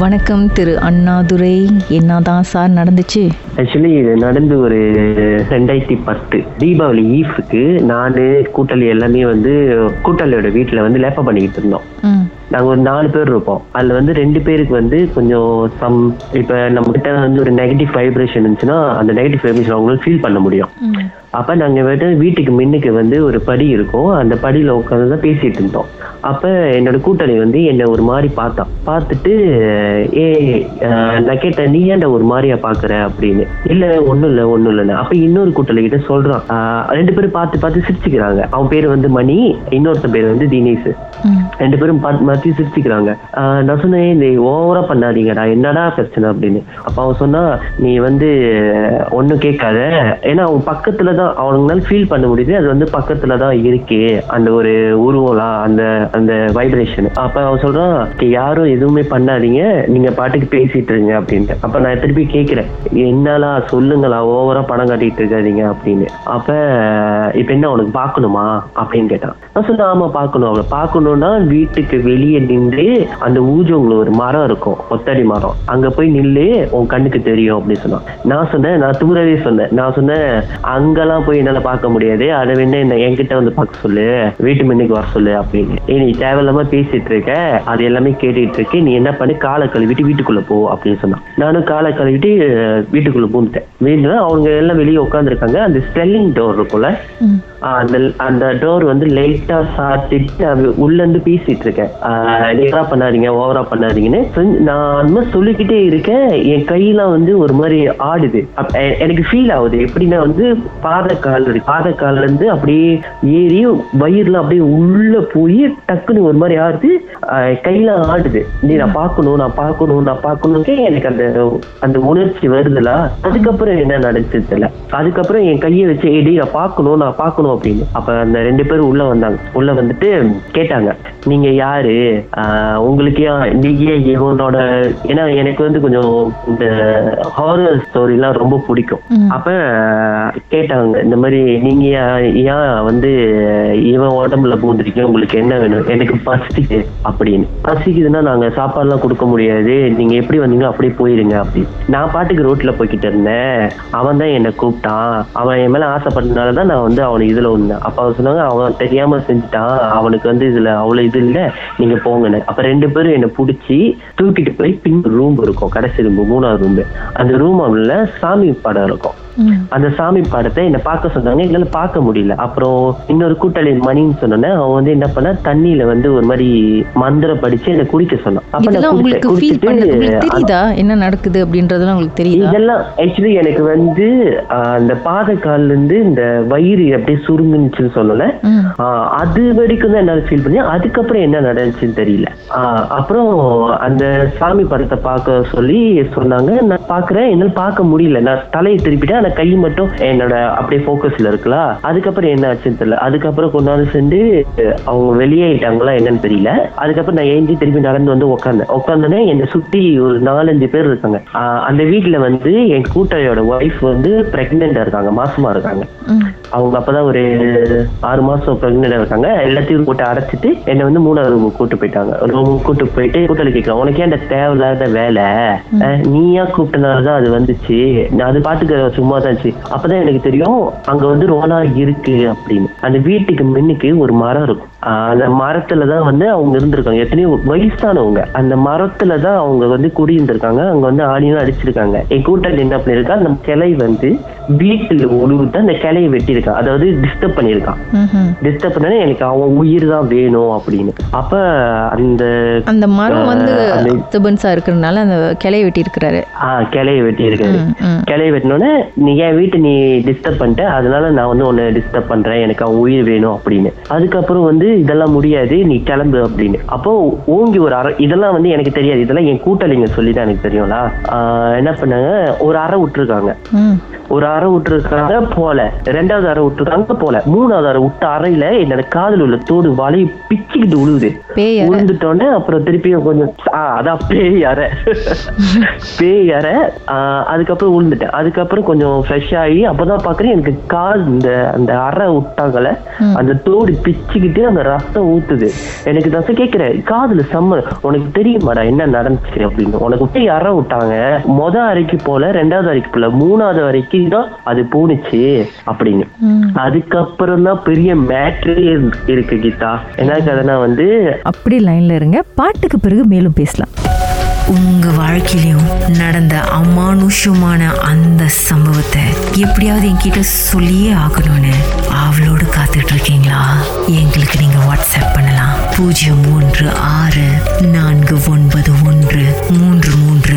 வணக்கம் திரு அண்ணாதுரை. என்னதான் சார் நடந்துச்சு? ஆக்சுவலி இது நடந்து ஒரு ரெண்டாயிரத்தி பத்து. தீபாவளி ஈஃபுக்கு நான் கூட்டாளி எல்லாமே வந்து கூட்டாளியோட வீட்டில் வந்து லேப்ப பண்ணிக்கிட்டு இருந்தோம். ம். நாங்கள் ஒரு நாலு பேர் இருப்போம். அதில் வந்து ரெண்டு பேருக்கு வந்து கொஞ்சம் சம் இப்போ நம்ம கிட்ட வந்து ஒரு நெகட்டிவ் வைப்ரேஷன் இருந்துச்சுன்னா அந்த நெகட்டிவ் வைப்ரேஷன் அவங்களால ஃபீல் பண்ண முடியும். அப்போ நாங்கள் வந்து வீட்டுக்கு முன்னுக்கு வந்து ஒரு படி இருக்கும். அந்த படியில் உட்காந்து தான் பேசிட்டு இருந்தோம். அப்போ என்னோட கூட்டாளி வந்து என்னை ஒரு மாதிரி பார்த்தான் பார்த்துட்டு ஏ நான் கேட்டேன் நீ ஏன்டா ஒரு மாதிரியா பார்க்குற? அப்படின்னு. இல்லை ஒன்றும் இல்லை ஒன்றும் இல்லைன்னு அப்போ இன்னொரு கூட்டாளி கிட்ட சொல்கிறான் ரெண்டு பேரும் பார்த்து பார்த்து சிரிச்சுக்கிறாங்க. அவன் பேர் வந்து மணி இன்னொருத்தன் பேர் வந்து தினேஷ். ரெண்டு பேரும் பார்த்து மாற்றி சிரிச்சுக்கிறாங்க. நான் சொன்னேன் இந்த ஓவரா பண்ணாதீங்கடா என்னடா பிரச்சனை? அப்படின்னு. அப்ப அவன் சொன்னா நீ வந்து ஒன்றும் கேட்காத. ஏன்னா அவன் பக்கத்துல தான் அவனுங்களால ஃபீல் பண்ண முடியுது. அது வந்து பக்கத்துல தான் இருக்கு. அந்த ஒரு உருவம்லாம் அந்த அந்த வைப்ரேஷன் அப்ப அவன் சொல்றான் யாரும் எதுவுமே பண்ணாதீங்க நீங்க பாட்டுக்கு பேசிட்டு இருங்க அப்படின்ட்டு அப்ப நான் திருப்பி கேட்கிறேன் என்னலா சொல்லுங்களா ஓவரா பணம் காட்டிட்டு இருக்காதீங்க அப்படின்னு. அப்ப இப்ப என்ன உனக்கு பார்க்கணுமா அப்படின்னு கேட்டான். நான் சொன்னேன் ஆமா பார்க்கணும் அவளை பாக்கணும்னா வீட்டுக்கு வெளியே நின்று அந்த ஊஜோங்கள ஒரு மரம் இருக்கும் ஒத்தடி மரம். அங்க போய் நில்லு உன் கண்ணுக்கு தெரியும் அப்படின்னு சொன்னான். நான் சொன்னேன் நான் தூரவே சொன்னேன். நான் சொன்னேன் அங்கெல்லாம் போய் என்னால பார்க்க முடியாது. அதை வேணா என்ன என்கிட்ட வந்து பார்க்க சொல்லு. வீட்டு முன்னுக்கு வர சொல்லு அப்படின்னு. நீ தேவையில்லாம பேசிட்டு இருக்க அது எல்லாமே கேட்டுட்டு இருக்கு நீ என்ன பண்ணு காலை கழுவிட்டு வீட்டுக்குள்ள போ அப்படின்னு சொன்னான். நானும் காலை கழுவிட்டு வீட்டுக்குள்ள பூந்துட்டேன். வீட்டுல அவங்க எல்லாம் வெளியே உட்காந்துருக்காங்க அந்த ஸ்டெல்லிங் டோர் இருக்கும்ல அந்த அந்த டோர் வந்து லைட்டா சாத்திட்டு அது உள்ள இருந்து பேசிட்டு இருக்கேன். லேட்டா பண்ணாதீங்க ஓவரா பண்ணாதீங்கன்னு. நான் அந்த மாதிரி சொல்லிக்கிட்டே இருக்கேன். என் கையெல்லாம் வந்து ஒரு மாதிரி ஆடுது. எனக்கு ஃபீல் ஆகுது. எப்படின்னா வந்து பாதக்கால் இருக்கு. பாதக்கால்ல இருந்து அப்படியே ஏறி வயிறுல அப்படியே உள்ள போய் டக்குன்னு ஒரு மாதிரி ஆடுது. கையெல்லாம் ஆடுது. நீ நான் பார்க்கணும் நான் பார்க்கணும் நான் பார்க்கணும்க்கே எனக்கு அந்த அந்த உணர்ச்சி வருதுல அதுக்கப்புறம் என்ன நடந்துச்சு தெரியல அதுக்கப்புறம் என் கையை வச்சு ஏடி நான் பார்க்கணும் நான் பார்க்கணும். அப்படின்னு. அப்ப அந்த ரெண்டு பேரும் உள்ள வந்தாங்க. உள்ள வந்துட்டு கேட்டாங்க நீங்க யாரு? உங்களுக்கு நீங்க இவனோட ஏன்னா எனக்கு வந்து கொஞ்சம் இந்த ஹாரர் ஸ்டோரி எல்லாம் ரொம்ப பிடிக்கும். அப்ப கேட்டாங்க இந்த மாதிரி நீங்க ஏன் வந்து இவன் உடம்புல பூந்துருக்கீங்க? உங்களுக்கு என்ன வேணும்? எனக்கு பசிக்குது அப்படின்னு. பசிக்குதுன்னா நாங்க சாப்பாடுலாம் கொடுக்க முடியாது. நீங்க எப்படி வந்தீங்க அப்படியே போயிருங்க அப்படின்னு. நான் பாட்டுக்கு ரோட்ல போய்கிட்டு இருந்தேன். அவன் தான் என்னை கூப்பிட்டான். அவன் என் மேல ஆசைப்பட்டனால தான் நான் வந்து அவனை இதுல ஒண்ணு. அப்ப அவன் சொன்னாங்க அவன் தெரியாம செஞ்சுட்டான். அவனுக்கு வந்து இதுல அவ்வளவு இது இல்ல. நீங்க போங்கன்னு அப்ப ரெண்டு பேரும் என்னை பிடிச்சி தூக்கிட்டு போய் பின் ரூம் இருக்கும். கடைசி ரூம் மூணாவது ரூம் அந்த ரூம் உள்ள சாமி படம் இருக்கும். அந்த சாமி படத்தை என்ன பார்க்க சொன்னாங்க. எங்களால பார்க்க முடியல. அப்புறம் இன்னொரு கூட்டாளி மணின்னு சொன்னோன்னே அவன் வந்து என்ன பண்ணா தண்ணியில வந்து ஒரு மாதிரி மந்திரம் படிச்சு என்ன குடிக்க சொன்னான். அப்ப நான் பண்ண உங்களுக்கு குடிச்சிட்டு தெரியுதா? என்ன நடக்குது அப்படின்றதெல்லாம் உங்களுக்கு தெரியுதா? இதெல்லாம் ஆக்சுவலி எனக்கு வந்து அந்த பாதக்கால்ல இருந்து இந்த வயிறு அப்படியே சுருங்குனுச்சுன்னு சொன்னல அது வரைக்கும் தான் என்னால ஃபீல் பண்ணி அதுக்கப்புறம் என்ன நடந்துச்சுன்னு தெரியல. அப்புறம் அந்த சாமி படத்தை பார்க்க சொல்லி சொன்னாங்க. நான் பாக்குறேன் என்னால பார்க்க முடியல. நான் தலையை திருப்பிட்டேன். ஆனா கை மட்டும் என்னோட அப்படியே ஃபோக்கஸ்ல இருக்குல்ல? அதுக்கப்புறம் என்ன ஆச்சுன்னு தெரியல. அதுக்கப்புறம் கொஞ்ச நாள் சென்று அவங்க வெளியேட்டாங்களா என்னன்னு தெரியல. அதுக்கப்புறம் நான் ஏஞ்சி திருப்பி நடந்து வந்து உட்காந்தேன் உட்காந்தோன்னே என்னை சுத்தி ஒரு நாலஞ்சு பேர் இருக்காங்க. அந்த வீட்டுல வந்து என் கூட்டையோட ஒய்ஃப் வந்து பிரெக்னெண்டா இருக்காங்க. மாசமா இருக்காங்க. அவங்க அப்பதான் ஒரு ஆறு மாசம் பிரெக்னெண்டா இருக்காங்க. எல்லாத்தையும் போட்டு அடைச்சிட்டு என்னை வந்து மூணாவது ரூம் கூட்டு போயிட்டாங்க. ரூம் கூட்டு போயிட்டு கூட்டாளி கேட்கலாம். உனக்கு இந்த தேவையில்லாத வேலை. நீயா கூப்பிட்டனாலதான் அது வந்துச்சு. நான் அது பாட்டுக்கு சும்மா தான் இருந்துச்சு. அப்பதான் எனக்கு தெரியும் அங்க வந்து ரோனா இருக்கு அப்படின்னு. அந்த வீட்டுக்கு முன்னுக்கு ஒரு மரம் இருக்கும். அந்த மரத்துல தான் வந்து அவங்க இருந்திருக்காங்க. எத்தனையோ வயசானவங்க. அந்த மரத்துல தான் அவங்க வந்து குடியிருந்திருக்காங்க. அங்க வந்து ஆணியும் அடிச்சிருக்காங்க. என் கூட்டாளி என்ன பண்ணிருக்கா அந்த கிளை வந்து வீட்டுல உழுவுட்டு அந்த கிளையை வெட்டியிருக்கான். அதாவது டிஸ்டர்ப் பண்ணியிருக்கான். டிஸ்டர்ப் பண்ணா எனக்கு அவன் உயிர் தான் வேணும் அப்படின்னு. அப்ப அந்த அந்த மரம் வந்து டிஸ்டர்பன்ஸா இருக்கிறதுனால அந்த கிளைய வெட்டி இருக்கிறாரு ஆஹ் கிளையை வெட்டி இருக்காரு. கிளையை வெட்டினோடனே நீ என் வீட்டை நீ டிஸ்டர்ப் பண்ணிட்ட. அதனால நான் வந்து உன்னை டிஸ்டர்ப் பண்றேன். எனக்கு அவன் உயிர் வேணும் அப்படின்னு. அதுக்கப்புறம் வந்து இதெல்லாம் முடியாது. நீ கிளம்பு அப்படின்னு. அப்போ ஓங்கி ஒரு அறை இதெல்லாம் வந்து எனக்கு தெரியாது. இதெல்லாம் என் கூட்டாளிங்க சொல்லி தான் எனக்கு தெரியும்ல. என்ன பண்ணாங்க? ஒரு அறை விட்டுருக்காங்க. ஒரு அறை விட்டுருக்காங்க போல ரெண்டாவது அறை விட்டுருக்காங்க போல மூணாவது அறை விட்ட அறையில என்னோட காதுல உள்ள தோடு வலையை பிச்சுக்கிட்டு உழுவுது. பேய் அறை. உழுந்துட்டோன்னே அப்புறம் திருப்பியும் கொஞ்சம் அதான் பேய் அறை. பேய் அறை அதுக்கப்புறம் உழுந்துட்டேன். அதுக்கப்புறம் கொஞ்சம் ஃப்ரெஷ் ஆகி அப்பதான் பாக்குறேன் எனக்கு கால் இந்த அந்த அறை விட்டாங்கல்ல அந்த தோடு பிச்சுக்கிட்டு அந்த ரத்தம் ஊத்துது. எனக்கு தசை கேட்கிறேன் காதுல செம்ம உனக்கு தெரியுமாடா என்ன நடந்துச்சு அப்படின்னு. உனக்கு விட்டு அறை விட்டாங்க. மொத அறைக்கு போல ரெண்டாவது அறைக்கு போல மூணாவது வரைக்கும் தான் அது போணுச்சு அப்படின்னு. அதுக்கப்புறம் தான் பெரிய மேட்ரே இருக்கு கீதா. என்ன கதைனா வந்து அப்படி லைன்ல இருங்க. பாட்டுக்கு பிறகு மேலும் பேசலாம். உங்க வாழ்க்கையிலும் நடந்த அமானுஷமான அந்த சம்பவத்தை எப்படியாவது என்கிட்ட சொல்லியே ஆகணும்னு அவளோடு காத்துட்டு இருக்கீங்களா எங்களுக்கு நீங்க வாட்ஸ்அப் பண்ணலாம். பூஜ்ஜியம் மூன்று ஆறு நான்கு ஒன்பது ஒன்று மூன்று மூன்று மூன்று மூன்று